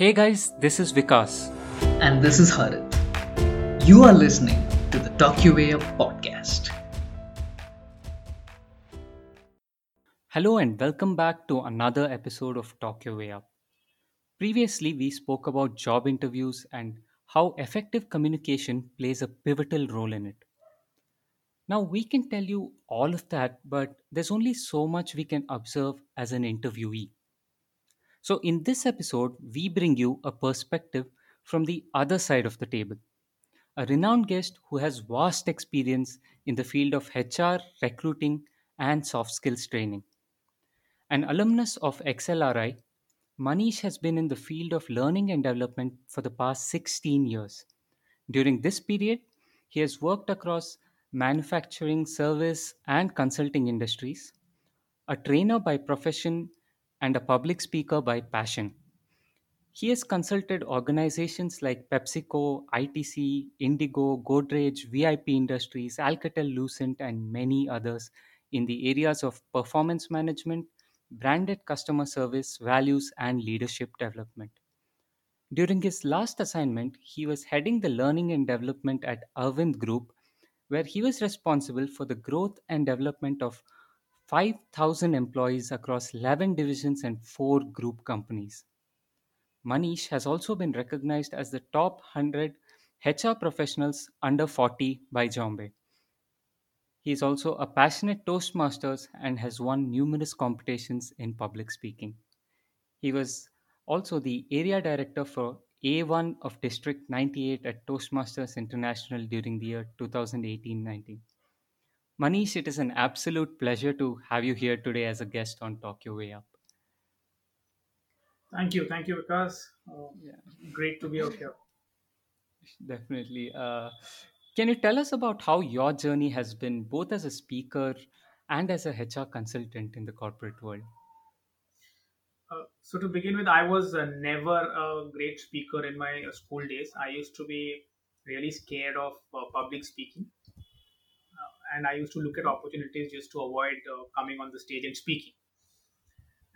Hey guys, this is Vikas. And this is Harit. You are listening to the Talk Your Way Up podcast. Hello and welcome back to another episode of Talk Your Way Up. Previously, we spoke about job interviews and how effective communication plays a pivotal role in it. Now, we can tell you all of that, but there's only so much we can observe as an interviewee. So, in this episode, we bring you a perspective from the other side of the table. A renowned guest who has vast experience in the field of HR, recruiting, and soft skills training. An alumnus of XLRI, Manish has been in the field of learning and development for the past 16 years. During this period, he has worked across manufacturing, service, and consulting industries, a trainer by profession and a public speaker by passion. He has consulted organizations like PepsiCo, ITC, Indigo, Godrej, VIP Industries, Alcatel Lucent, and many others in the areas of performance management, branded customer service, values, and leadership development. During his last assignment, he was heading the learning and development at Arvind Group, where he was responsible for the growth and development of 5,000 employees across 11 divisions and 4 group companies. Manish has also been recognized as the top 100 HR professionals under 40 by Jombay. He is also a passionate Toastmasters and has won numerous competitions in public speaking. He was also the area director for A1 of District 98 at Toastmasters International during the year 2018 19. Manish, it is an absolute pleasure to have you here today as a guest on Talk Your Way Up. Thank you, thank you, Vikas. Uh, Yeah, great to be out here. definitely. Uh, can you tell us about how your journey has been, both as a speaker and as a HR consultant in the corporate world? Uh, so to begin with, I was uh, never a great speaker in my uh, school days. I used to be really scared of uh, public speaking, and I used to look at opportunities just to avoid uh, coming on the stage and speaking.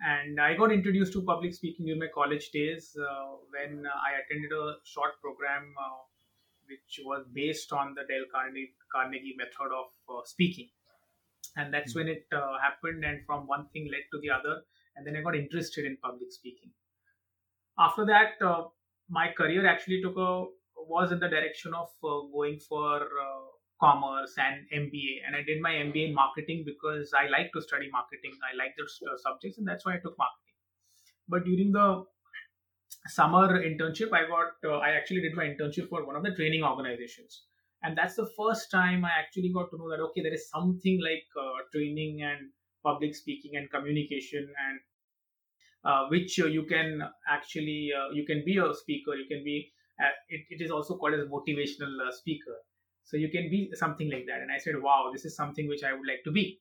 And I got introduced to public speaking during my college days uh, when uh, I attended a short program uh, which was based on the Dale Carnegie, Carnegie method of uh, speaking. And that's when it uh, happened, and from one thing led to the other, and then I got interested in public speaking. After that, uh, my career actually took a was in the direction of uh, going for uh, commerce and MBA, and I did my MBA in marketing because I like to study marketing. I like those uh, subjects, and that's why I took marketing. But during the summer internship, I got uh, I actually did my internship for one of the training organizations, and that's the first time I actually got to know that okay, there is something like uh, training and public speaking and communication and uh, which uh, you can actually uh, you can be a speaker you can be uh, it, it is also called as motivational uh, speaker so you can be something like that. And i said wow this is something which i would like to be.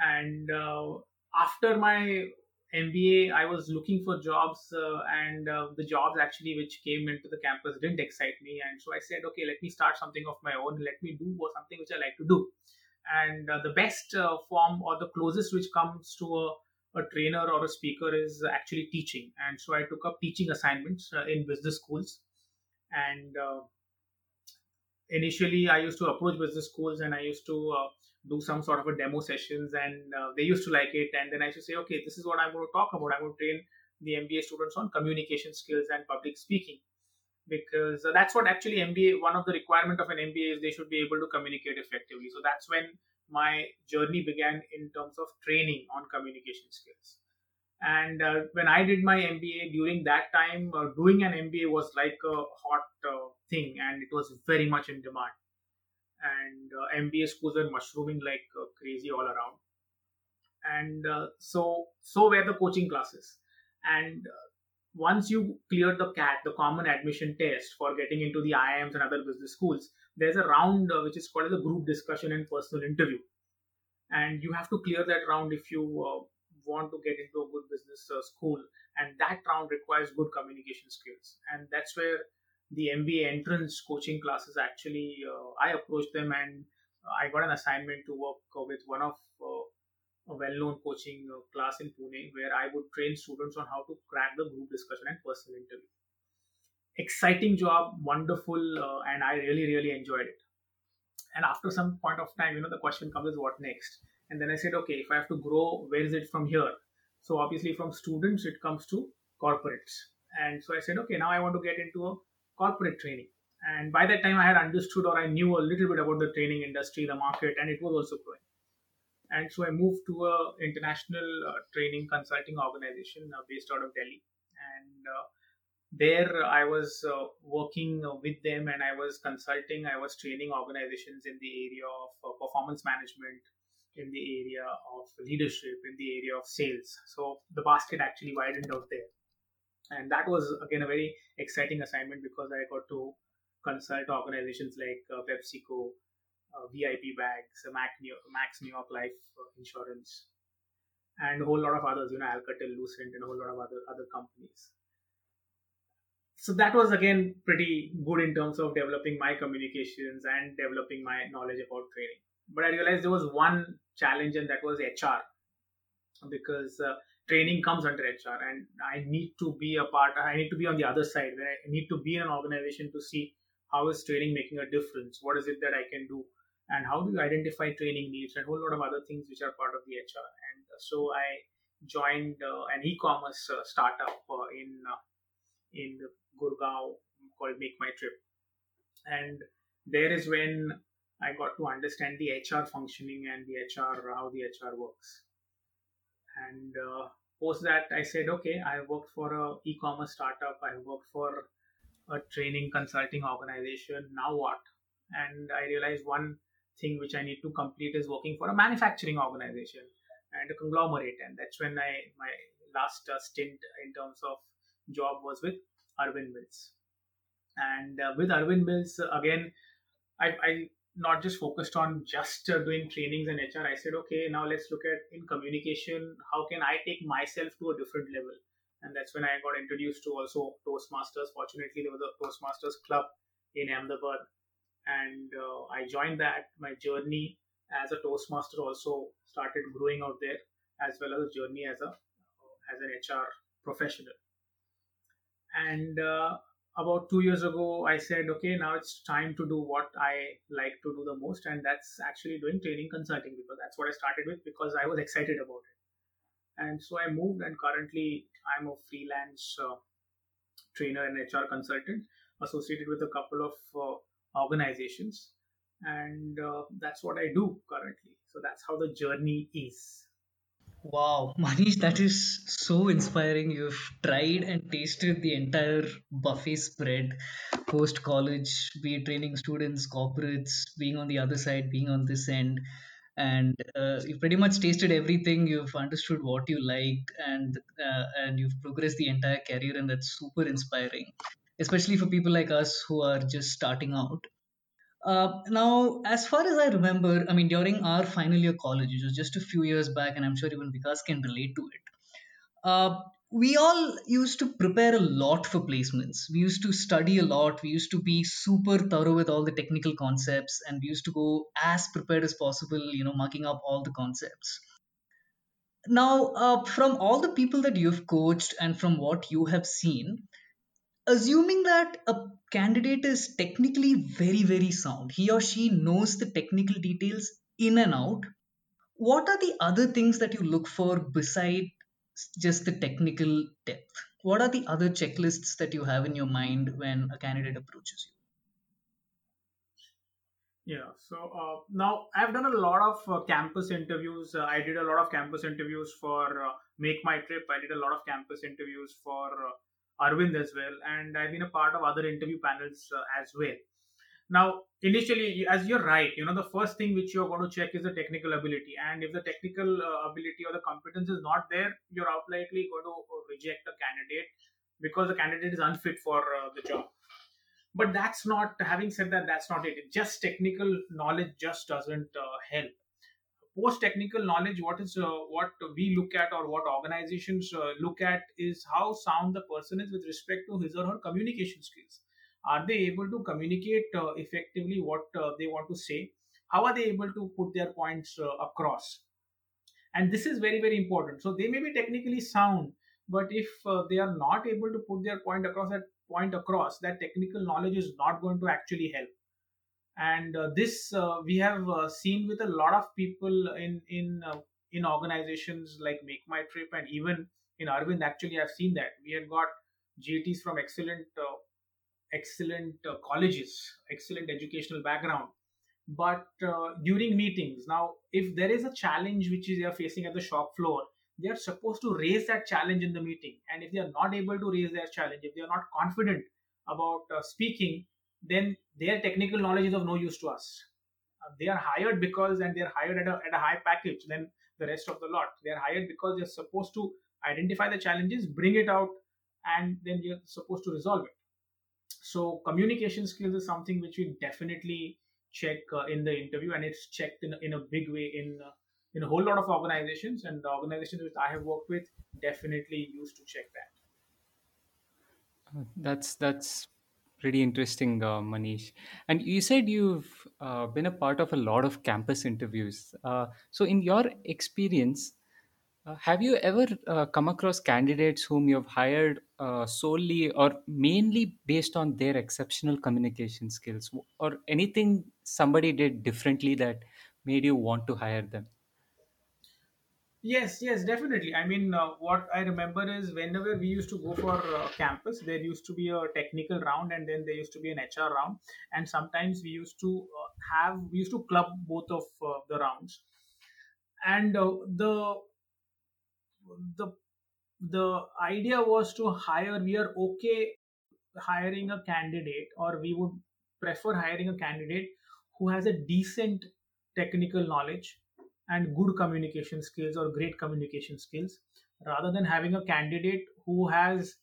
And uh, after my mba i was looking for jobs uh, and uh, the jobs actually which came into the campus didn't excite me. And so i said okay let me start something of my own. Let me do or something which i like to do. And uh, the best uh, form or the closest which comes to a a trainer or a speaker is actually teaching. And so i took up teaching assignments uh, in business schools. And uh, initially i used to approach business schools and i used to uh, do some sort of a demo sessions and uh, they used to like it. And then i used to say okay this is what i'm going to talk about. I'm going to train the mba students on communication skills and public speaking. Because uh, that's what actually mba one of the requirement of an mba is they should be able to communicate effectively. So that's when my journey began in terms of training on communication skills. And uh, when I did my MBA during that time, uh, doing an MBA was like a hot uh, thing and it was very much in demand. And uh, MBA schools were mushrooming like uh, crazy all around. And uh, so, so were the coaching classes. And uh, once you cleared the CAT, the common admission test for getting into the IIMs and other business schools, there's a round uh, which is called a group discussion and personal interview and you have to clear that round if you uh, want to get into a good business uh, school and that round requires good communication skills and that's where the mba entrance coaching classes actually uh, i approached them and i got an assignment to work uh, with one of uh, a well-known coaching uh, class in Pune where I would train students on how to crack the group discussion and personal interview. Exciting job, wonderful, uh, and I really really enjoyed it. And after some point of time, you know, the question comes is what next? And then I said, okay, if I have to grow, where is it from here? So obviously from students it comes to corporates. And so I said, okay, now I want to get into a corporate training. And by that time I had understood or I knew a little bit about the training industry, the market, and it was also growing. And so I moved to a international uh, training consulting organization uh, based out of Delhi. And uh, there I was uh, working with them and I was consulting, I was training organizations in the area of uh, performance management, in the area of leadership, in the area of sales. So the basket actually widened out there. And that was again a very exciting assignment because I got to consult organizations like uh, PepsiCo, uh, VIP bags, uh, Mac New, Max New York Life uh, Insurance, and a whole lot of others, you know, Alcatel, Lucent, and a whole lot of other other companies. So that was again pretty good in terms of developing my communications and developing my knowledge about training. But I realized there was one challenge, and that was HR, because uh, training comes under HR, and I need to be a part. I need to be on the other side. Where I need to be in an organization to see how is training making a difference. What is it that I can do and how do you identify training needs and a whole lot of other things which are part of the HR. And uh, so I joined uh, an e-commerce uh, startup uh, in uh, in Gurgaon called Make My Trip, and there is when I got to understand the HR functioning and the HR how the HR works. And uh, post that, I said, okay, I worked for a e-commerce startup. I worked for a training consulting organization. Now what? And I realized one thing which I need to complete is working for a manufacturing organization and a conglomerate. And that's when I my last uh, stint in terms of job was with Arvind Mills. And uh, with Arvind Mills, again, I, I not just focused on just uh, doing trainings and HR. I said, okay, now let's look at in communication, how can I take myself to a different level? And that's when I got introduced to also Toastmasters. Fortunately, there was a Toastmasters club in Ahmedabad and uh, I joined that. My journey as a Toastmaster also started growing out there, as well as a journey as a as an HR professional. And uh, about two years ago, I said, okay, now it's time to do what I like to do the most, and that's actually doing training consulting because that's what I started with because I was excited about it. And so I moved, and currently I'm a freelance uh, trainer and HR consultant associated with a couple of uh, organizations. And uh, that's what i do currently. So that's how the journey is Wow, Manish, that is so inspiring. You've tried and tasted the entire buffet spread post college, be it training students, corporates, being on the other side, being on this end. And uh, you've pretty much tasted everything. You've understood what you liked, and uh, and you've progressed the entire career, and that's super inspiring, especially for people like us who are just starting out. Uh, now, as far as I remember, I mean, during our final year college, which was just a few years back, and I'm sure even Vikas can relate to it, uh, we all used to prepare a lot for placements. We used to study a lot. We used to be super thorough with all the technical concepts, and we used to go as prepared as possible, you know, marking up all the concepts. Now, uh, from all the people that you've coached and from what you have seen, assuming that a candidate is technically very very sound he or she knows the technical details in and out what are the other things that you look for beside just the technical depth? What are the other checklists that you have in your mind when a candidate approaches you? Yeah so uh, now i've done a lot of uh, campus interviews. Uh, i did a lot of campus interviews for uh, make my trip. I did a lot of campus interviews for uh, Arvind as well, and I've been a part of other interview panels uh, as well. Now, initially, as you're right, you know, the first thing which you're going to check is the technical ability. And if the technical uh, ability or the competence is not there, you're outrightly going to uh, reject the candidate because the candidate is unfit for uh, the job. But that's not, having said that, that's not it. Just technical knowledge just doesn't uh, help post technical knowledge what is uh, what we look at or what organizations uh, look at is how sound the person is with respect to his or her communication skills. Are they able to communicate uh, effectively what uh, they want to say? How are they able to put their points uh, across? And this is very very important. So they may be technically sound but if uh, they are not able to put their point across that point across that technical knowledge is not going to actually help and uh, this uh, we have uh, seen with a lot of people in in in organizations like make my trip and even in arvind actually i've seen that. We have got gts from excellent excellent uh, colleges excellent educational background. But uh, during meetings now if there is a challenge which is they are facing at the shop floor they are supposed to raise that challenge in the meeting. And if they are not able to raise their challenge if they are not confident about uh, speaking then their technical knowledge is of no use to us. Uh, they are hired because and they are hired at a, at a high package than the rest of the lot. They are hired because they're supposed to identify the challenges bring it out and then you're supposed to resolve it. So communication skills is something which we definitely check uh, in the interview, and it's checked in, a- in a big way in uh, in a whole lot of organizations, and the organizations which I have worked with definitely used to check that. Uh, That's that's pretty interesting, uh, Manish. And you said you've uh, been a part of a lot of campus interviews. Uh, so, in your experience, uh, have you ever uh, come across candidates whom you've hired uh, solely or mainly based on their exceptional communication skills, or anything somebody did differently that made you want to hire them? Yes, yes, definitely. I mean, uh, what I remember is whenever we used to go for uh, campus, there used to be a technical round, and then there used to be an HR round, and sometimes we used to uh, have we used to club both of uh, the rounds, and uh, the the the idea was to hire we are okay hiring a candidate or we would prefer hiring a candidate who has a decent technical knowledge and good communication skills or great communication skills rather than having a candidate who has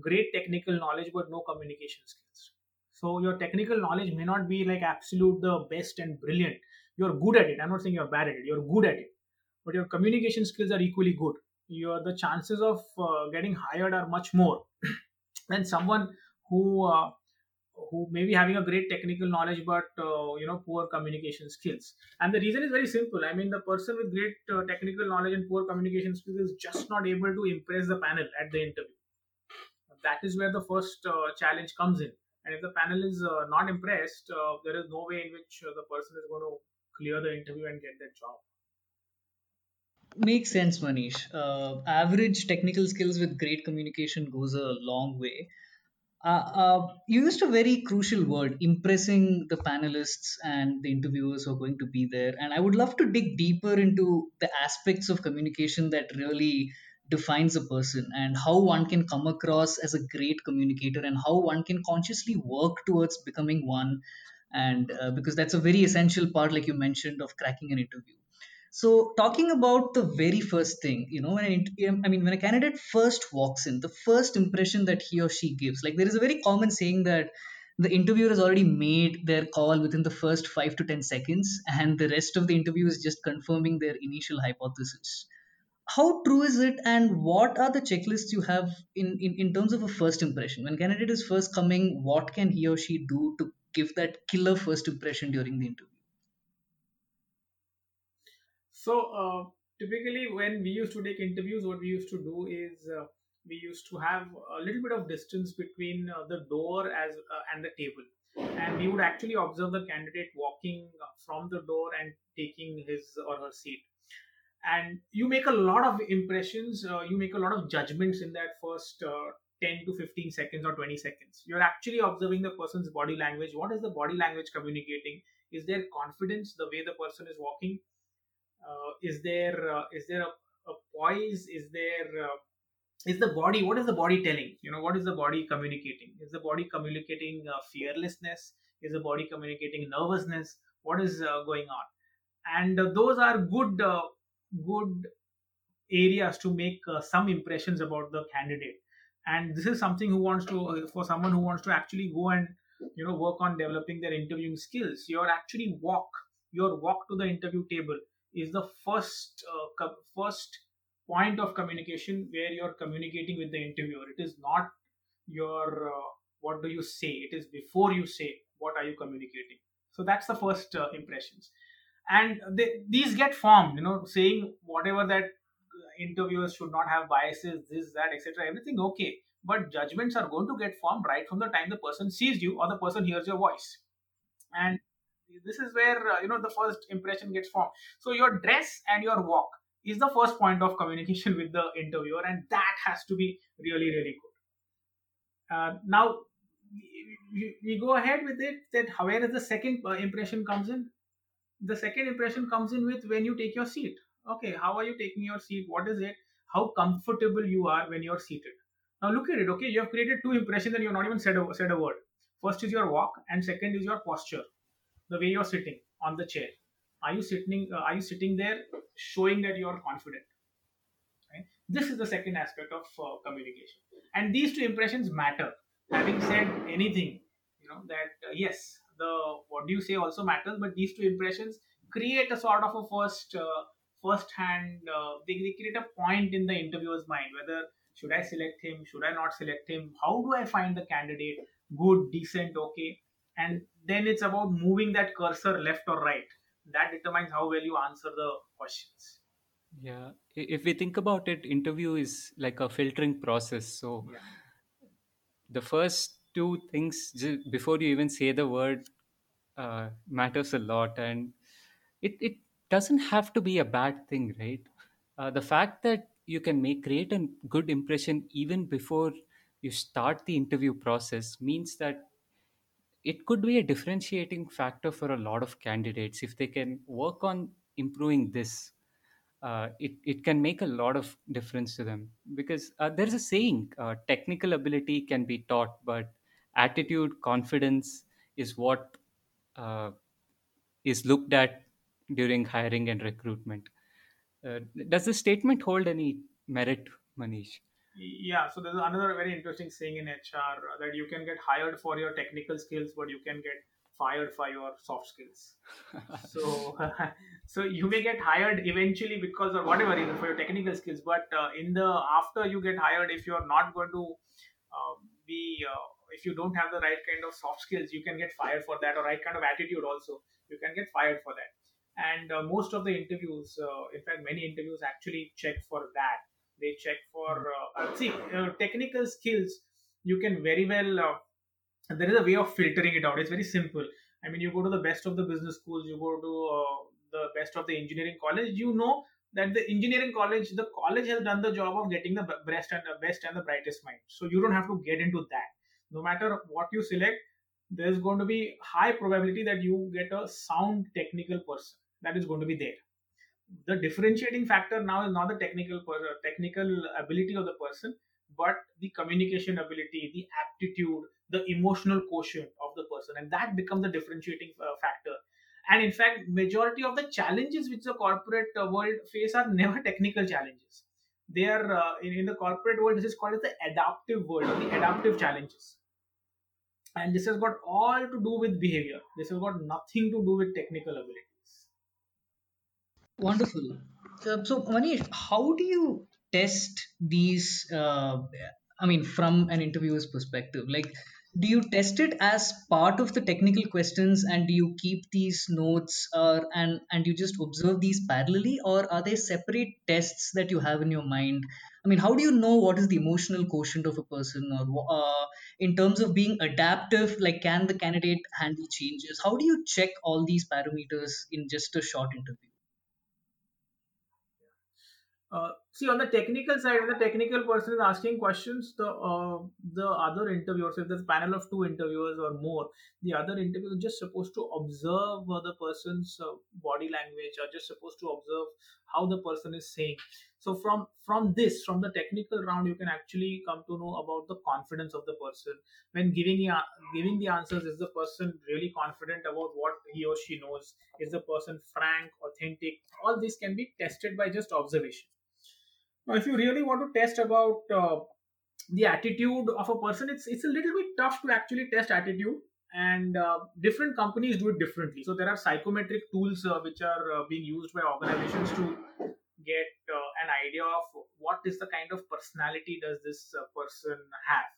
great technical knowledge but no communication skills. So your technical knowledge may not be like absolute the best and brilliant. You're good at it. I'm not saying you're bad at it. You're good at it. But your communication skills are equally good. Your the chances of uh, getting hired are much more. Than someone who uh, who may be having a great technical knowledge but uh, you know poor communication skills. And the reason is very simple. I mean the person with great uh, technical knowledge and poor communication skills is just not able to impress the panel at the interview. That is where the first uh, challenge comes in. And if the panel is uh, not impressed uh, there is no way in which uh, the person is going to clear the interview and get that job. Makes sense, Manish. Average technical skills with great communication goes a long way. Uh, uh, you used a very crucial word, impressing the panelists and the interviewers who are going to be there. And I would love to dig deeper into the aspects of communication that really defines a person and how one can come across as a great communicator and how one can consciously work towards becoming one. And uh, because that's a very essential part, like you mentioned, of cracking an interview. So, talking about the very first thing, you know, when an um, I mean, when a candidate first walks in, the first impression that he or she gives, like there is a very common saying that the interviewer has already made their call within the first five to 10 seconds, and the rest of the interview is just confirming their initial hypothesis. How true is it, and what are the checklists you have in, in, in terms of a first impression? When candidate is first coming, what can he or she do to give that killer first impression during the interview? So uh, typically, when we used to take interviews, what we used to do is uh, we used to have a little bit of distance between uh, the door as and the table, and we would actually observe the candidate walking from the door and taking his or her seat. And you make a lot of impressions. Uh, you make a lot of judgments in that first. Uh, 10 to 15 seconds or 20 seconds you're actually observing the person's body language what is the body language communicating is there confidence the way the person is walking is there uh, is there a, a poise? Is there uh, is the body what is the body telling? You know what is the body communicating? Is the body communicating uh, fearlessness? Is the body communicating nervousness? What is uh, going on? And uh, those are good uh, good areas to make uh, some impressions about the candidate. And this is something who wants to uh, for someone who wants to actually go and you know work on developing their interviewing skills. Your actually walk your walk to the interview table is the first uh, co- first point of communication where you're communicating with the interviewer. It is not your uh, what do you say? It is before you say what are you communicating? So that's the first uh, impressions. And they, these get formed you know saying whatever that interviewers should not have biases this that etc everything okay. But judgments are going to get formed right from the time the person sees you or the person hears your voice. And this is where uh, you know the first impression gets formed. So your dress and your walk is the first point of communication with the interviewer and that has to be really really good. Uh, now we, go ahead with it that where the second uh, impression comes in? The second impression comes in with when you take your seat. Okay how are you taking your seat? What is it? How comfortable you are when you're seated. Now look at it okay? You have created two impressions and you've not even said a, said a word. First is your walk and second is your posture the way you're sitting on the chair. Are you sitting uh, are you sitting there showing that you are confident? Right? this is the second aspect of uh, communication. And these two impressions matter. Having said anything you know that uh, yes the what do you say also matters but these two impressions create a sort of a first uh, first hand uh, they, they create a point in the interviewer's mind whether should i select him should i not select him how do i find the candidate good decent okay and then it's about moving that cursor left or right. That determines how well you answer the questions. Yeah, if we think about it, interview is like a filtering process. So yeah. the first two things before you even say the word uh, matters a lot, and it it doesn't have to be a bad thing, right? Uh, the fact that you can make create a good impression even before you start the interview process means that it could be a differentiating factor for a lot of candidates. If they can work on improving this uh, it, it can make a lot of difference to them. Because uh, there's a saying uh, technical ability can be taught but attitude confidence is what uh, is looked at during hiring and recruitment. Uh, does the statement hold any merit manish Yeah, so there's another very interesting saying in HR that you can get hired for your technical skills, but you can get fired for your soft skills. So, so you may get hired eventually because of whatever reason for your technical skills, but uh, in the after you get hired, if you're not going to uh, be, uh, if you don't have the right kind of soft skills, you can get fired for that, or right kind of attitude also, you can get fired for that. And uh, most of the interviews, uh, in fact, many interviews actually check for that they check for uh, uh, see uh, technical skills you can very well uh, there is a way of filtering it out. It's very simple. I mean you go to the best of the business schools you go to uh, the best of the engineering college you know that the engineering college the college has done the job of getting the best and the best and the brightest mind so you don't have to get into that. No matter what you select there's going to be high probability that you get a sound technical person. That is going to be there the differentiating factor now is not the technical per- technical ability of the person but the communication ability the aptitude the emotional quotient of the person and that becomes the differentiating uh, factor. And in fact majority of the challenges which the corporate uh, world face are never technical challenges. They are uh, in, in the corporate world this is called as the adaptive world or the adaptive challenges. And this has got all to do with behavior. This has got nothing to do with technical abilities Wonderful. So, Manish, how do you test these? Uh, I mean, from an interviewer's perspective, like, do you test it as part of the technical questions, and do you keep these notes, uh, and and you just observe these parallelly, or are they separate tests that you have in your mind? I mean, how do you know what is the emotional quotient of a person, or uh, in terms of being adaptive? Like, can the candidate handle changes? How do you check all these parameters in just a short interview? Uh, see, on the technical side, when the technical person is asking questions, the uh, the other interviewers, if there's a panel of two interviewers or more, the other interviewer is just supposed to observe the person's uh, body language, or just supposed to observe how the person is saying. So from from this, from the technical round, you can actually come to know about the confidence of the person when giving giving the answers. Is the person really confident about what he or she knows? Is the person frank, authentic? All this can be tested by just observation. Now, if you really want to test about uh, the attitude of a person, it's it's a little bit tough to actually test attitude, and uh, different companies do it differently. So there are psychometric tools uh, which are uh, being used by organizations to get uh, an idea of what is the kind of personality does this uh, person have.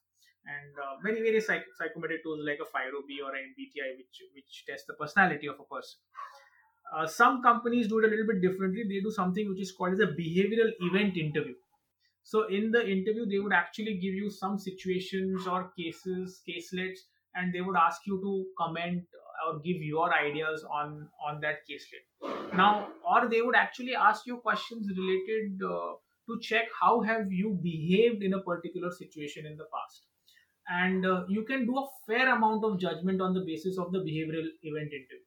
And many various psych- psychometric tools like a FIRO-B or an MBTI, which which test the personality of a person Uh, some companies do it a little bit differently. They do something which is called as a behavioral event interview. So in the interview, they would actually give you some situations or cases, caselets, and they would ask you to comment or give your ideas on on that caselet. Now, or they would actually ask you questions related uh, to check how have you behaved in a particular situation in the past, and uh, you can do a fair amount of judgment on the basis of the behavioral event interview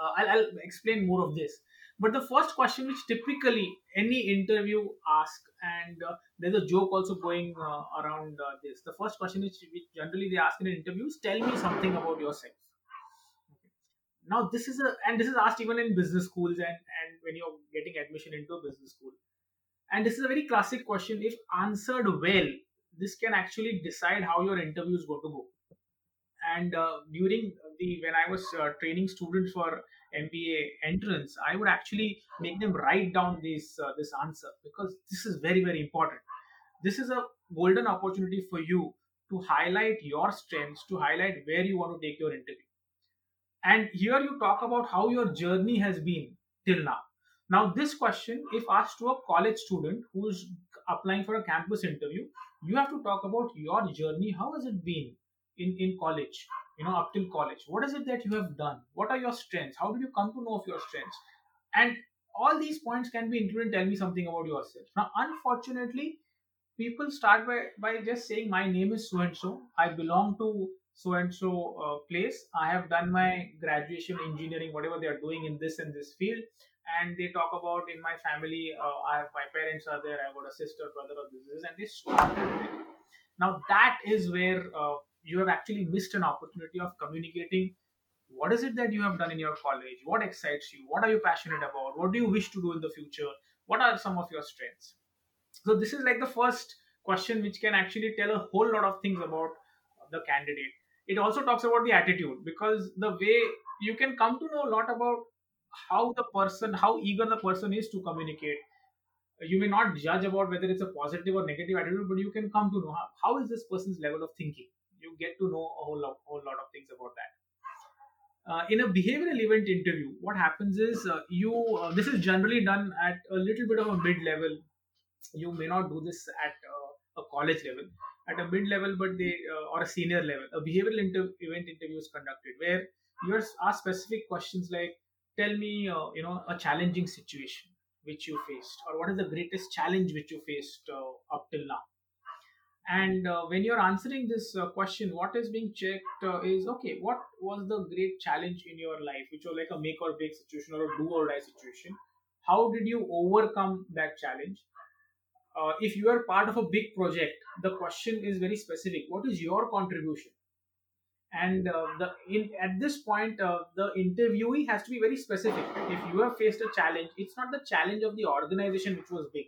uh, I'll, I'll explain more of this. But the first question which typically any interview ask and uh, there's a joke also going uh, around uh, this. The first question which, which generally they ask in interviews, tell me something about yourself. Now this is a and this is asked even in business schools and and when you're getting admission into a business school. And this is a very classic question. If answered well this can actually decide how your interview is going to go and uh, during the when i was uh, training students for mba entrance i would actually make them write down this uh, this answer because this is very very important. This is a golden opportunity for you to highlight your strengths to highlight where you want to take your interview. And here you talk about how your journey has been till now. Now this question if asked to a college student who's applying for a campus interview you have to talk about your journey. How has it been in in college you know up till college. What is it that you have done? What are your strengths? How did you come to know of your strengths? And all these points can be included tell me something about yourself. Now unfortunately people start by by just saying my name is so and so i belong to so and so place. I have done my graduation engineering whatever they are doing in this and this field. And they talk about in my family uh, i have my parents are there. I've got a sister brother or this, this and they there. now that is where uh, you have actually missed an opportunity of communicating what is it that you have done in your college what excites you what are you passionate about what do you wish to do in the future what are some of your strengths? So this is like the first question which can actually tell a whole lot of things about the candidate. It also talks about the attitude because the way you can come to know a lot about how the person how eager the person is to communicate. You may not judge about whether it's a positive or negative attitude but you can come to know how, how is this person's level of thinking you get to know a whole lot, whole lot of things about that. Uh, in a behavioral event interview what happens is uh, you uh, this is generally done at a little bit of a mid level. You may not do this at uh, a college level at a mid level but they uh, or a senior level. A behavioral inter- event interview is conducted where you are asked specific questions like tell me uh, you know a challenging situation which you faced or what is the greatest challenge which you faced up till now and uh, when you're answering this uh, question what is being checked uh, is okay what was the great challenge in your life which was like a make or break situation or a do or die situation? How did you overcome that challenge? Uh, if you are part of a big project the question is very specific. What is your contribution? And uh, the in at this point uh, the interviewee has to be very specific. If you have faced a challenge it's not the challenge of the organization which was big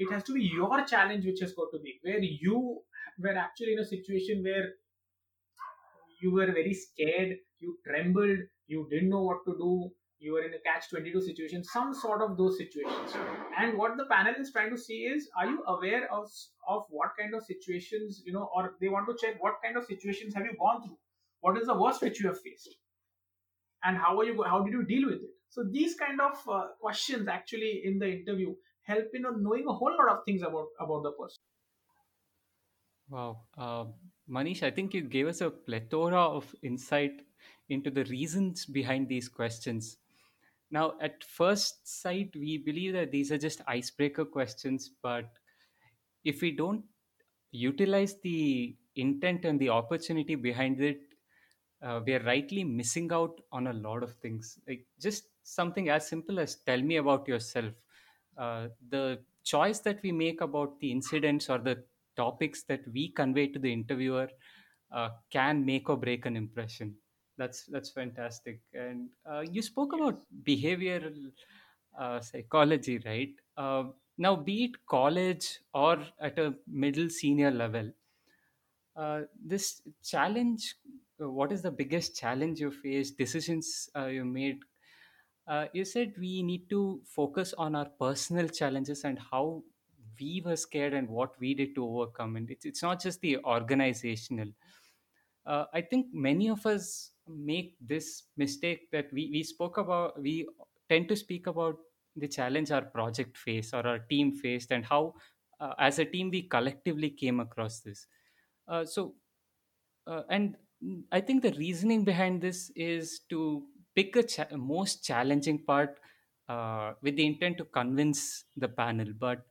it has to be your challenge which has got to be where you were actually in a situation where you were very scared you trembled you didn't know what to do you were in a catch 22 situation some sort of those situations. And what the panel is trying to see is are you aware of of what kind of situations you know or they want to check what kind of situations have you gone through? What is the worst which you have faced? And how are you how did you deal with it? So these kind of uh, questions actually in the interview help in knowing a whole lot of things about about the person Wow. Uh, Manish, I think you gave us a plethora of insight into the reasons behind these questions. Now, at first sight, we believe that these are just icebreaker questions, but if we don't utilize the intent and the opportunity behind it, uh, we are rightly missing out on a lot of things. Like just something as simple as tell me about yourself. Uh, the choice that we make about the incidents or the topics that we convey to the interviewer uh, can make or break an impression. That's that's fantastic. And uh, you spoke about behavioral uh, psychology, right? Uh, now, be it college or at a middle senior level, uh, this challenge. What is the biggest challenge you faced? Decisions uh, you made. Uh, you said we need to focus on our personal challenges and how we were scared and what we did to overcome. And it's, it's not just the organizational. Uh, I think many of us make this mistake that we, we spoke about we tend to speak about the challenge our project faced or our team faced and how uh, as a team we collectively came across this uh, so uh, and i think the reasoning behind this is to pick a cha- most challenging part uh, with the intent to convince the panel. But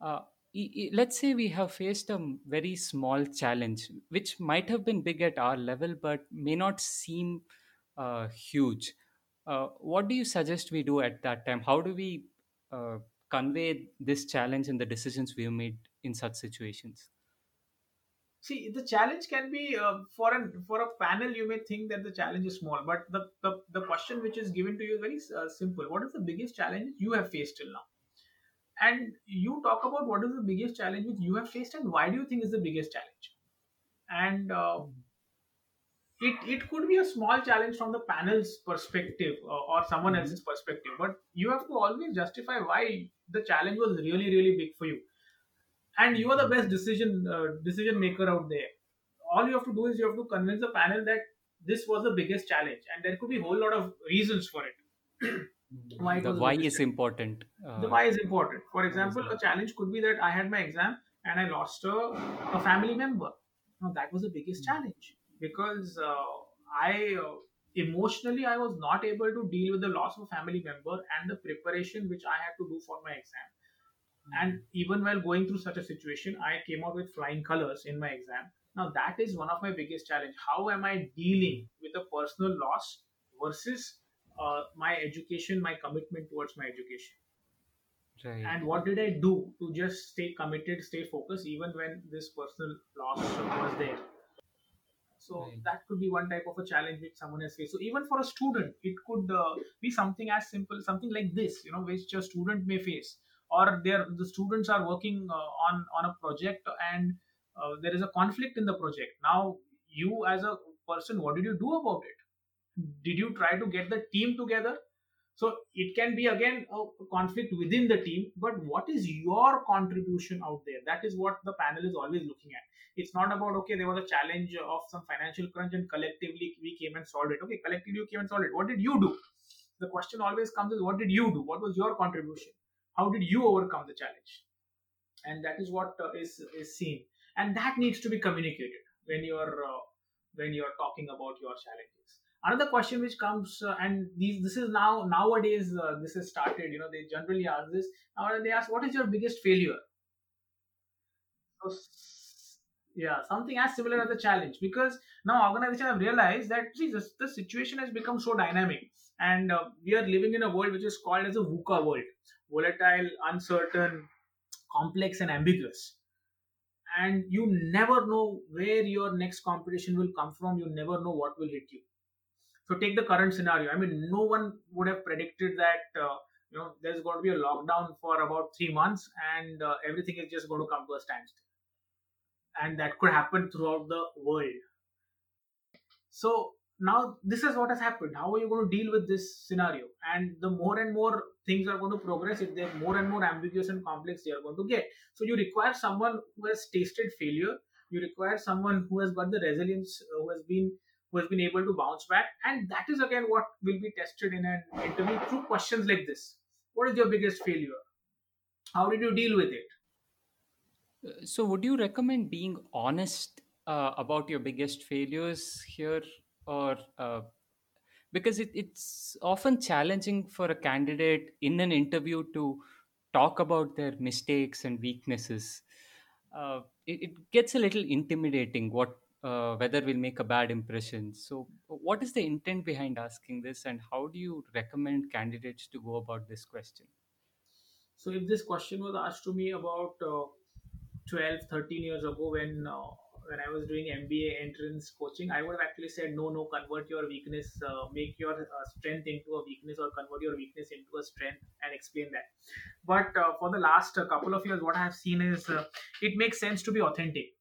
uh, i- i- let's say we have faced a very small challenge which might have been big at our level but may not seem uh, huge. Uh, what do you suggest we do at that time? How do we uh, convey this challenge and the decisions we have made in such situations See, the challenge can be uh, for an for a panel. You may think that the challenge is small, but the the, the question which is given to you is very uh, simple. What is the biggest challenge you have faced till now? And you talk about what is the biggest challenge which you have faced, and why do you think is the biggest challenge? And uh, it it could be a small challenge from the panel's perspective uh, or someone Mhm. else's perspective, but you have to always justify why the challenge was really really big for you and you are the best decision uh, decision maker out there. All you have to do is you have to convince the panel that this was the biggest challenge and there could be a whole lot of reasons for it. Why the why is challenge. important uh, the why is important. For example a challenge could be that i had my exam and i lost a, a family member. Now that was the biggest challenge because uh, i uh, emotionally i was not able to deal with the loss of a family member and the preparation which i had to do for my exam and even while going through such a situation i came out with flying colors in my exam. Now that is one of my biggest challenge. How am i dealing with a personal loss versus uh, my education my commitment towards my education? Right. And what did i do to just stay committed stay focused even when this personal loss was there? So Right. that could be one type of a challenge which someone has faced. So even for a student it could uh, be something as simple something like this you know which a student may face or there the students are working uh, on on a project and uh, there is a conflict in the project. Now you as a person what did you do about it? Did you try to get the team together? So it can be again a conflict within the team but what is your contribution out there? That is what the panel is always looking at. It's not about okay there was a challenge of some financial crunch and collectively we came and solved it. Okay collectively you came and solved it. What did you do? The question always comes is what did you do? What was your contribution how did you overcome the challenge? And that is what uh, is is seen. And that needs to be communicated when you're uh, when you're talking about your challenges. Another question which comes uh, and these this is now nowadays uh, this has started you know they generally ask this. Now they ask what is your biggest failure? So, yeah something as similar as a challenge. Because now organizations have realized that this, the situation has become so dynamic. And uh, we are living in a world which is called as a VUCA world volatile uncertain complex and ambiguous. And you never know where your next competition will come from. You never know what will hit you. So take the current scenario. I mean no one would have predicted that uh, you know there's going to be a lockdown for about 3 months and uh, everything is just going to come to a standstill. And that could happen throughout the world. So now this is what has happened. How are you going to deal with this scenario? And the more and more things are going to progress if they're more and more ambiguous and complex they are going to get. So you require someone who has tasted failure. You require someone who has got the resilience uh, who has been who has been able to bounce back. And that is again what will be tested in an interview through questions like this. What is your biggest failure? How did you deal with it? Uh, So, would you recommend being honest uh, about your biggest failures here, or uh, because it, it's often challenging for a candidate in an interview to talk about their mistakes and weaknesses? Uh, it, it gets a little intimidating. What uh, whether we'll make a bad impression. So, what is the intent behind asking this, and how do you recommend candidates to go about this question? so if this question was asked to me about uh, 12 13 years ago when uh, when i was doing mba entrance coaching i would have actually said no no convert your weakness uh, make your uh, strength into a weakness or convert your weakness into a strength and explain that. But uh, for the last uh, couple of years what i have seen is uh, it makes sense to be authentic.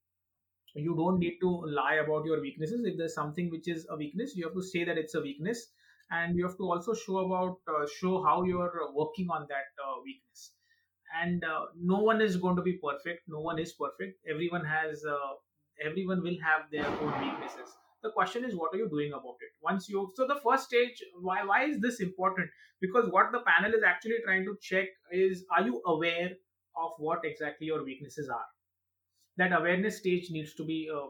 You don't need to lie about your weaknesses. If there's something which is a weakness you have to say that it's a weakness and you have to also show about show how you're working on that weakness. And uh, no one is going to be perfect. No one is perfect. Everyone has uh, everyone will have their own weaknesses. The question is what are you doing about it? Once you so the first stage why why is this important? Because what the panel is actually trying to check is are you aware of what exactly your weaknesses are? That awareness stage needs to be uh,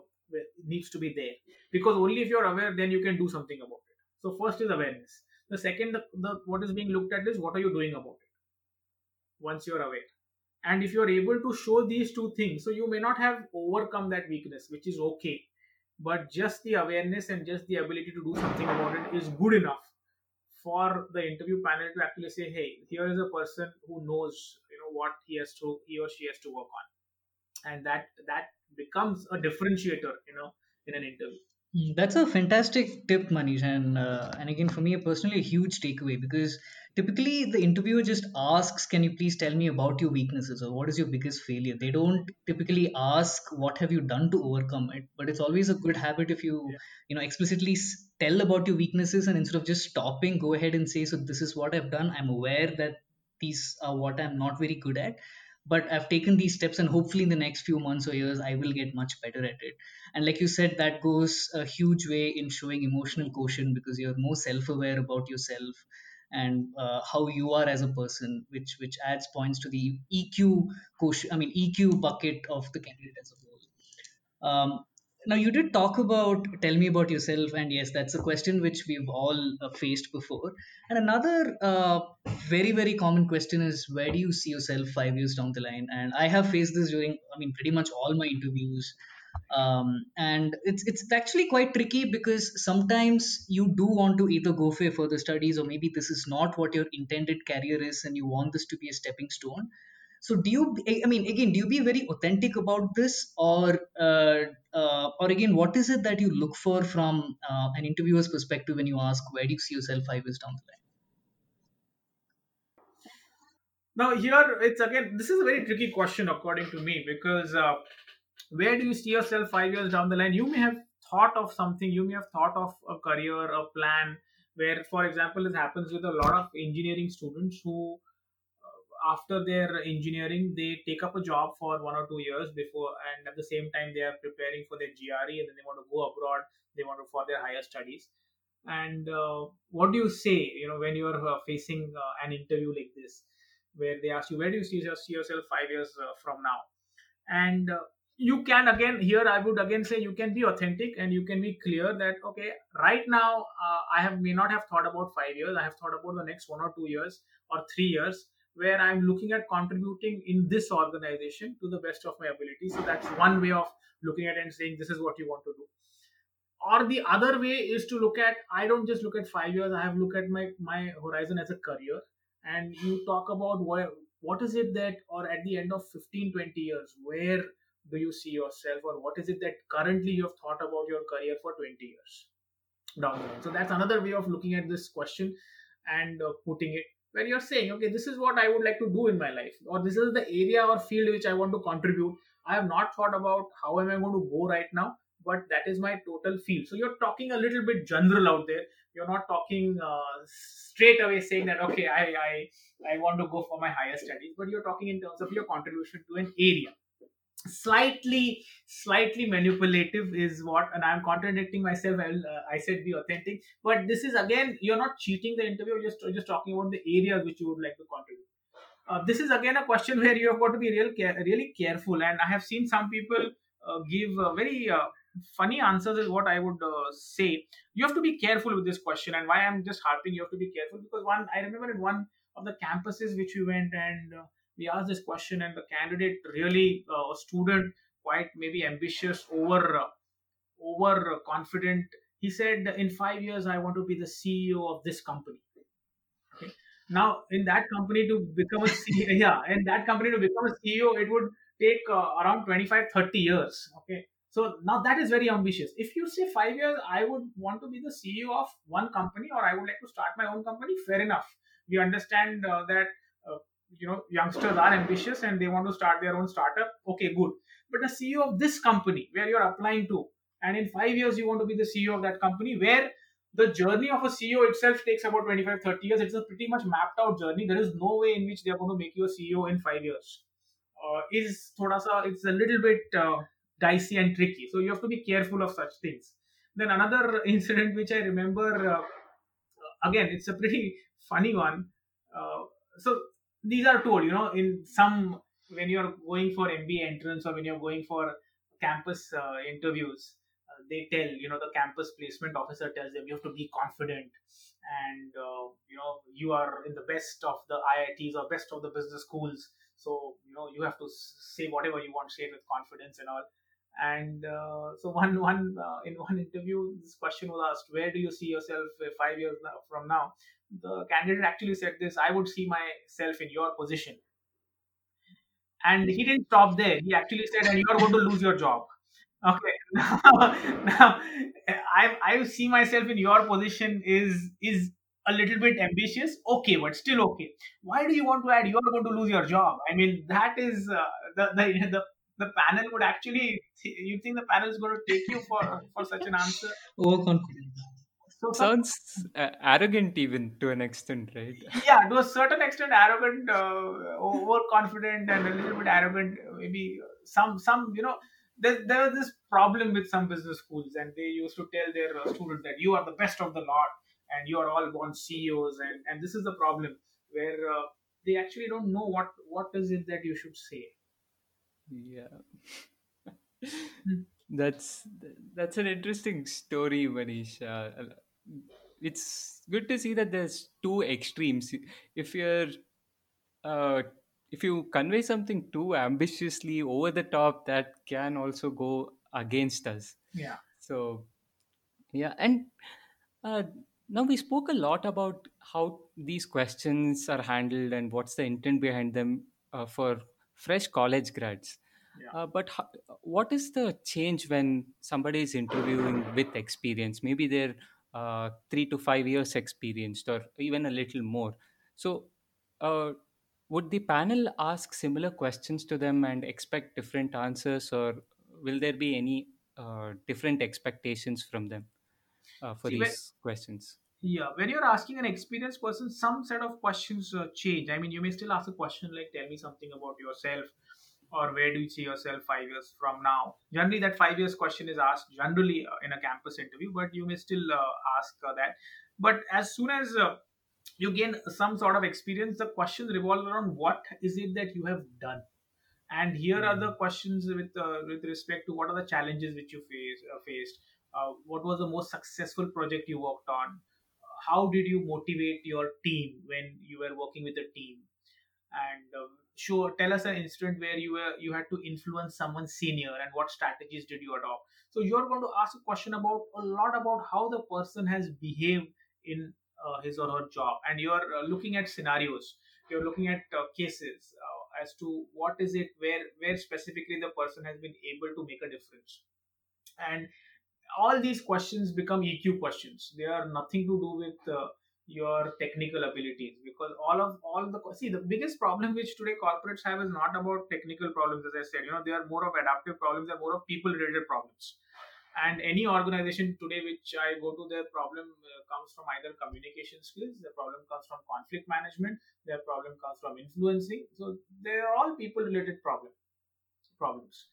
needs to be there. Because only if you're aware then you can do something about it. So first is awareness. The second the, the what is being looked at is what are you doing about it? Once you're aware and if you're able to show these two things so you may not have overcome that weakness which is okay. But just the awareness and just the ability to do something about it is good enough for the interview panel to actually say hey here is a person who knows you know what he has to he or she has to work on. And that that becomes a differentiator you know in an interview That's a fantastic tip, Manish, and uh, and again for me personally a huge takeaway because typically the interviewer just asks, "Can you please tell me about your weaknesses or what is your biggest failure?" They don't typically ask, "What have you done to overcome it?" But it's always a good habit if you you know explicitly tell about your weaknesses and instead of just stopping, go ahead and say, "So this is what I've done. I'm aware that these are what I'm not very good at." But I've taken these steps, and hopefully, in the next few months or years, I will get much better at it. And like you said that goes a huge way in showing emotional quotient because you're more self-aware about yourself and uh, how you are as a person which which adds points to the eq quotient i mean eq bucket of the candidate as a whole. Um, now, you did talk about tell me about yourself, and yes, that's a question which we've all uh, faced before. And another uh, very, very common question is where do you see yourself five years down the line? And I have faced this during, I mean, pretty much all my interviews. Um, and it's it's actually quite tricky because sometimes you do want to either go for further studies or maybe this is not what your intended career is and you want this to be a stepping stone so do you i mean again do you be very authentic about this? Or uh, uh, or again what is it that you look for from uh, an interviewer's perspective when you ask where do you see yourself five years down the line? Now here it's again this is a very tricky question according to me because uh, where do you see yourself five years down the line? You may have thought of something you may have thought of a career a plan where for example this happens with a lot of engineering students who after their engineering they take up a job for one or two years before and at the same time they are preparing for their gre and then they want to go abroad they want to for their higher studies. And uh, what do you say you know when you're uh, facing uh, an interview like this where they ask you where do you see yourself five years uh, from now? And uh, you can again here i would again say you can be authentic and you can be clear that okay right now uh, i have may not have thought about five years i have thought about the next one or two years or three years where i'm looking at contributing in this organization to the best of my ability. So that's one way of looking at it and saying this is what you want to do. Or the other way is to look at i don't just look at five years i have looked at my my horizon as a career. And you talk about what what is it that or at the end of 15 20 years where do you see yourself? Or what is it that currently you have thought about your career for 20 years? Down the line. So that's another way of looking at this question and uh, putting it where you're saying okay this is what i would like to do in my life or this is the area or field which i want to contribute i have not thought about how am i going to go right now but that is my total field. So you're talking a little bit general out there. You're not talking uh, straight away saying that okay I, I i want to go for my higher studies but you're talking in terms of your contribution to an area slightly slightly manipulative is what and i'm contradicting myself I, uh, I said be authentic. But this is again you're not cheating the interview you're just you're just talking about the areas which you would like to contribute. Uh, this is again a question where you have got to be real care, really careful. And i have seen some people uh, give uh, very uh, funny answers is what i would uh, say. You have to be careful with this question and why i'm just harping you have to be careful. Because one i remember in one of the campuses which we went and we asked this question and the candidate really uh, a student quite maybe ambitious over uh, over confident. He said in 5 years i want to be the ceo of this company. Okay. Now in that company to become a ceo yeah in that company to become a ceo it would take uh, around 25 30 years. Okay. So now that is very ambitious. If you say 5 years i would want to be the ceo of one company or i would like to start my own company fair enough. We understand uh, that you know youngsters are ambitious and they want to start their own startup. Okay good. But the ceo of this company where you're applying to and in 5 years you want to be the ceo of that company where the journey of a ceo itself takes about 25 30 years. It's a pretty much mapped out journey. There is no way in which they're going to make you a ceo in 5 years. Uh, is thoda sa it's a little bit uh, dicey and tricky. So you have to be careful of such things. Then another incident which I remember, uh, again, it's a pretty funny one. Uh, so these are told, you know, in some when you're going for MBA entrance or when you're going for campus uh, interviews, uh, they tell, you know, the campus placement officer tells them you have to be confident and uh, you know you are in the best of the IITs or best of the business schools. So you know you have to say whatever you want, to say it with confidence and all. And uh, so one one uh, in one interview, this question was asked: Where do you see yourself five years from now? The candidate actually said this: I would see myself in your position. And he didn't stop there. He actually said, "And you are going to lose your job." Okay. now, I I see myself in your position is is a little bit ambitious. Okay, but still okay. Why do you want to add? You are going to lose your job. I mean, that is uh, the, the the the panel would actually. You think the panel is going to take you for for such an answer? Overconfident. So sounds uh, arrogant even to an extent, right? Yeah, to a certain extent, arrogant, uh, overconfident, and a little bit arrogant. Maybe some some you know there, there was this problem with some business schools and they used to tell their uh, students that you are the best of the lot and you are all born ceos and, and this is the problem where uh, they actually don't know what what is it that you should say yeah. That's that's an interesting story manish. Uh, it's good to see that there's two extremes. If you're uh, if you convey something too ambitiously over the top that can also go against us. Yeah. So yeah and uh, now we spoke a lot about how these questions are handled and what's the intent behind them uh, for fresh college grads yeah. uh, but how, what is the change when somebody is interviewing with experience maybe they're uh, three to five years experienced or even a little more so uh, would the panel ask similar questions to them and expect different answers, or will there be any uh, different expectations from them uh, for See, these when, questions? Yeah, when you're asking an experienced person, some set of questions uh, change. I mean, you may still ask a question like, "Tell me something about yourself," or "Where do you see yourself five years from now?" Generally, that five years question is asked generally uh, in a campus interview, but you may still uh, ask uh, that. But as soon as you gain some sort of experience the questions revolve around what is it that you have done and here are the hmm. questions with uh, with respect to what are the challenges which you face, uh, faced uh, what was the most successful project you worked on how did you motivate your team when you were working with a team? And um, sure tell us an incident where you were you had to influence someone senior and what strategies did you adopt? So you're going to ask a question about a lot about how the person has behaved in uh, his or her job. And you're uh, looking at scenarios. You're looking at uh, cases uh, as to what is it where where specifically the person has been able to make a difference. And all these questions become eq questions. They are nothing to do with uh, your technical abilities because all of all the see the biggest problem which today corporates have is not about technical problems as i said. You know they are more of adaptive problems they're more of people related problems. And any organization today which i go to their problem uh, comes from either communication skills their problem comes from conflict management their problem comes from influencing. So they are all people related problem problems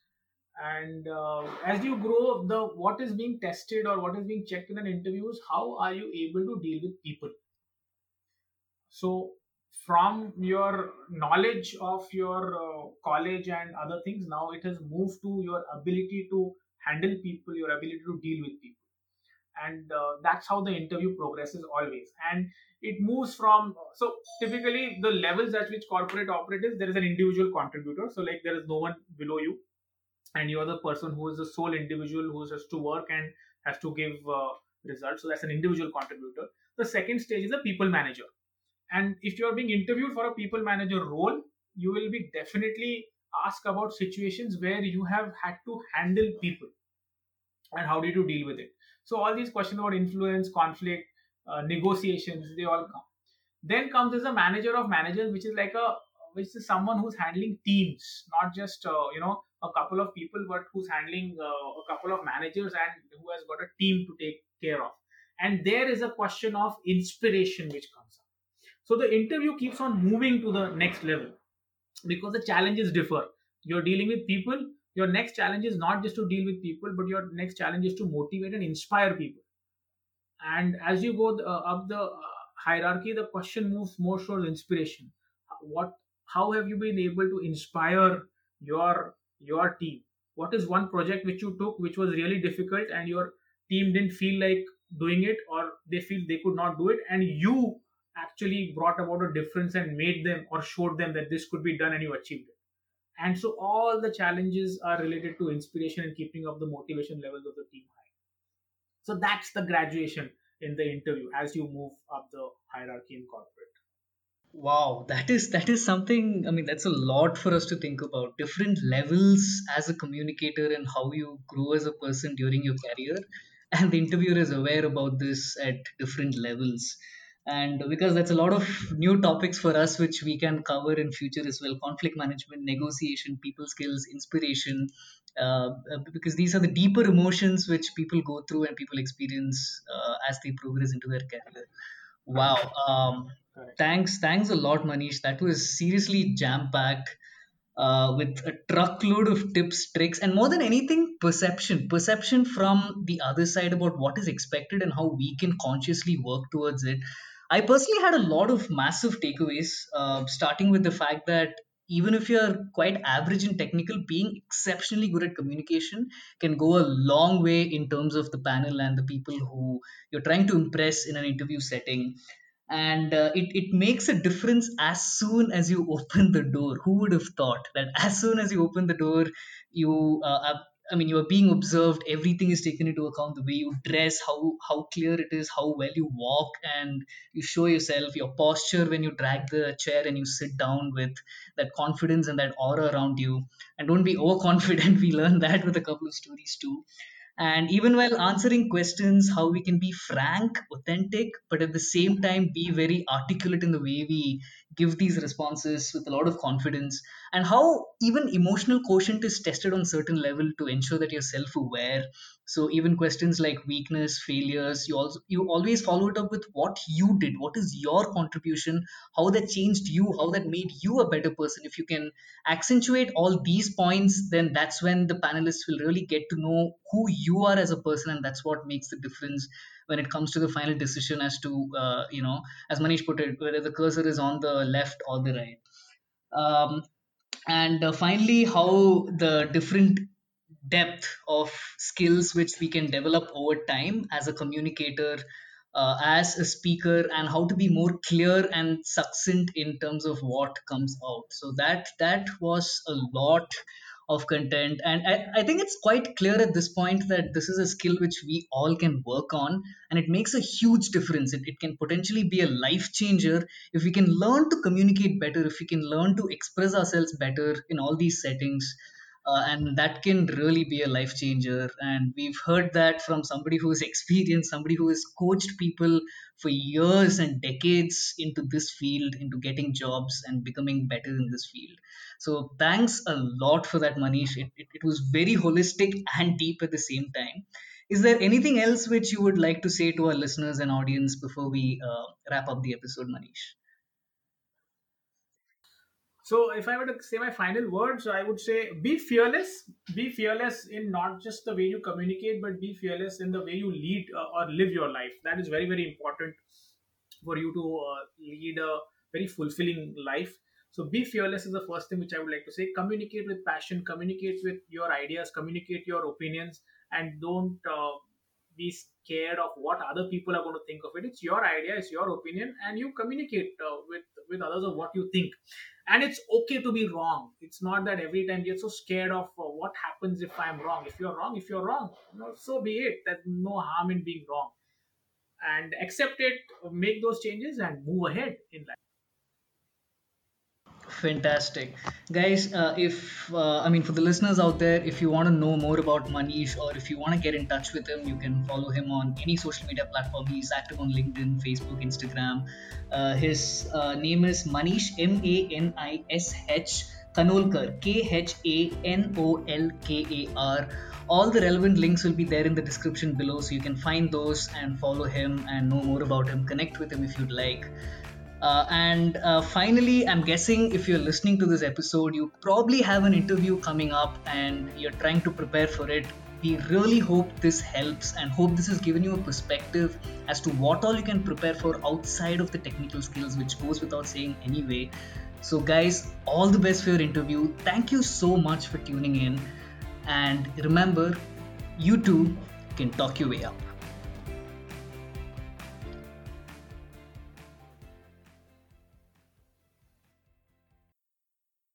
and uh, as you grow the what is being tested or what is being checked in an interview is how are you able to deal with people so from your knowledge of your uh, college and other things now it has moved to your ability to handle people, your ability to deal with people. And uh, that's how the interview progresses always. And it moves from, so typically the levels at which corporate operate is there is an individual contributor. So, like, there is no one below you, and you're the person who is the sole individual who has to work and has to give uh, results. So, that's an individual contributor. The second stage is a people manager. And if you're being interviewed for a people manager role, you will be definitely ask about situations where you have had to handle people and how did you deal with it so all these questions about influence conflict uh, negotiations they all come then comes as a manager of managers which is like a which is someone who's handling teams not just uh, you know a couple of people but who's handling uh, a couple of managers and who has got a team to take care of. And there is a question of inspiration which comes up. So the interview keeps on moving to the next level because the challenges differ. You're dealing with people. Your next challenge is not just to deal with people but your next challenge is to motivate and inspire people. And as you go uh, up the uh, hierarchy the question moves more towards inspiration. What how have you been able to inspire your your team? What is one project which you took which was really difficult and your team didn't feel like doing it or they feel they could not do it and you actually brought about a difference and made them or showed them that this could be done and you achieved it? And so all the challenges are related to inspiration and keeping up the motivation levels of the team high. So that's the graduation in the interview as you move up the hierarchy in corporate Wow, that is that is something. I mean, that's a lot for us to think about. Different levels as a communicator and how you grow as a person during your career, and the interviewer is aware about this at different levels. And because that's a lot of new topics for us, which we can cover in future as well: conflict management, negotiation, people skills, inspiration. Uh, because these are the deeper emotions which people go through and people experience uh, as they progress into their career. Wow. Um, thanks, thanks a lot, Manish. That was seriously jam-packed uh, with a truckload of tips, tricks, and more than anything, perception. Perception from the other side about what is expected and how we can consciously work towards it. I personally had a lot of massive takeaways, uh, starting with the fact that even if you're quite average in technical, being exceptionally good at communication can go a long way in terms of the panel and the people who you're trying to impress in an interview setting and uh, it, it makes a difference as soon as you open the door. Who would have thought that as soon as you open the door you uh, are- i mean you are being observed everything is taken into account the way you dress how how clear it is how well you walk and you show yourself your posture when you drag the chair and you sit down with that confidence and that aura around you. And don't be overconfident. We learned that with a couple of stories too and even while answering questions how we can be frank authentic but at the same time be very articulate in the way we give these responses with a lot of confidence and how even emotional quotient is tested on certain level to ensure that you're self-aware. So even questions like weakness failures you also you always follow it up with what you did. What is your contribution? How that changed you? How that made you a better person? If you can accentuate all these points, then that's when the panelists will really get to know who you are as a person, and that's what makes the difference when it comes to the final decision as to, uh, you know, as Manish put it, whether the cursor is on the left or the right. Um, and uh, finally, how the different depth of skills which we can develop over time as a communicator uh, as a speaker and how to be more clear and succinct in terms of what comes out so that that was a lot of content. And I, I think it's quite clear at this point that this is a skill which we all can work on and it makes a huge difference. It, it can potentially be a life changer if we can learn to communicate better if we can learn to express ourselves better in all these settings uh, and that can really be a life changer. And we've heard that from somebody who is experienced somebody who has coached people for years and decades into this field into getting jobs and becoming better in this field. So thanks a lot for that manish. It, it, it was very holistic and deep at the same time. Is there anything else which you would like to say to our listeners and audience before we uh, wrap up the episode manish So, if I were to say my final words, I would say be fearless. Be fearless in not just the way you communicate, but be fearless in the way you lead uh, or live your life. That is very, very important for you to uh, lead a very fulfilling life. So, be fearless is the first thing which I would like to say. Communicate with passion, communicate with your ideas, communicate your opinions, and don't uh, be scared of what other people are going to think of it. It's your idea, it's your opinion, and you communicate uh, with with others of what you think. And it's okay to be wrong. It's not that every time you're so scared of uh, what happens if I'm wrong. If you're wrong, if you're wrong, so be it. There's no harm in being wrong. And accept it, make those changes, and move ahead in life. Fantastic. Guys, uh, if, uh, I mean, for the listeners out there, if you want to know more about Manish or if you want to get in touch with him, you can follow him on any social media platform. He's active on LinkedIn, Facebook, Instagram. Uh, his uh, name is Manish, M A N I S H Khanolkar, K H A N O L K A R. All the relevant links will be there in the description below, so you can find those and follow him and know more about him. Connect with him if you'd like. Uh, and uh, finally, I'm guessing if you're listening to this episode, you probably have an interview coming up and you're trying to prepare for it. We really hope this helps and hope this has given you a perspective as to what all you can prepare for outside of the technical skills, which goes without saying anyway. So, guys, all the best for your interview. Thank you so much for tuning in. And remember, you too can talk your way up.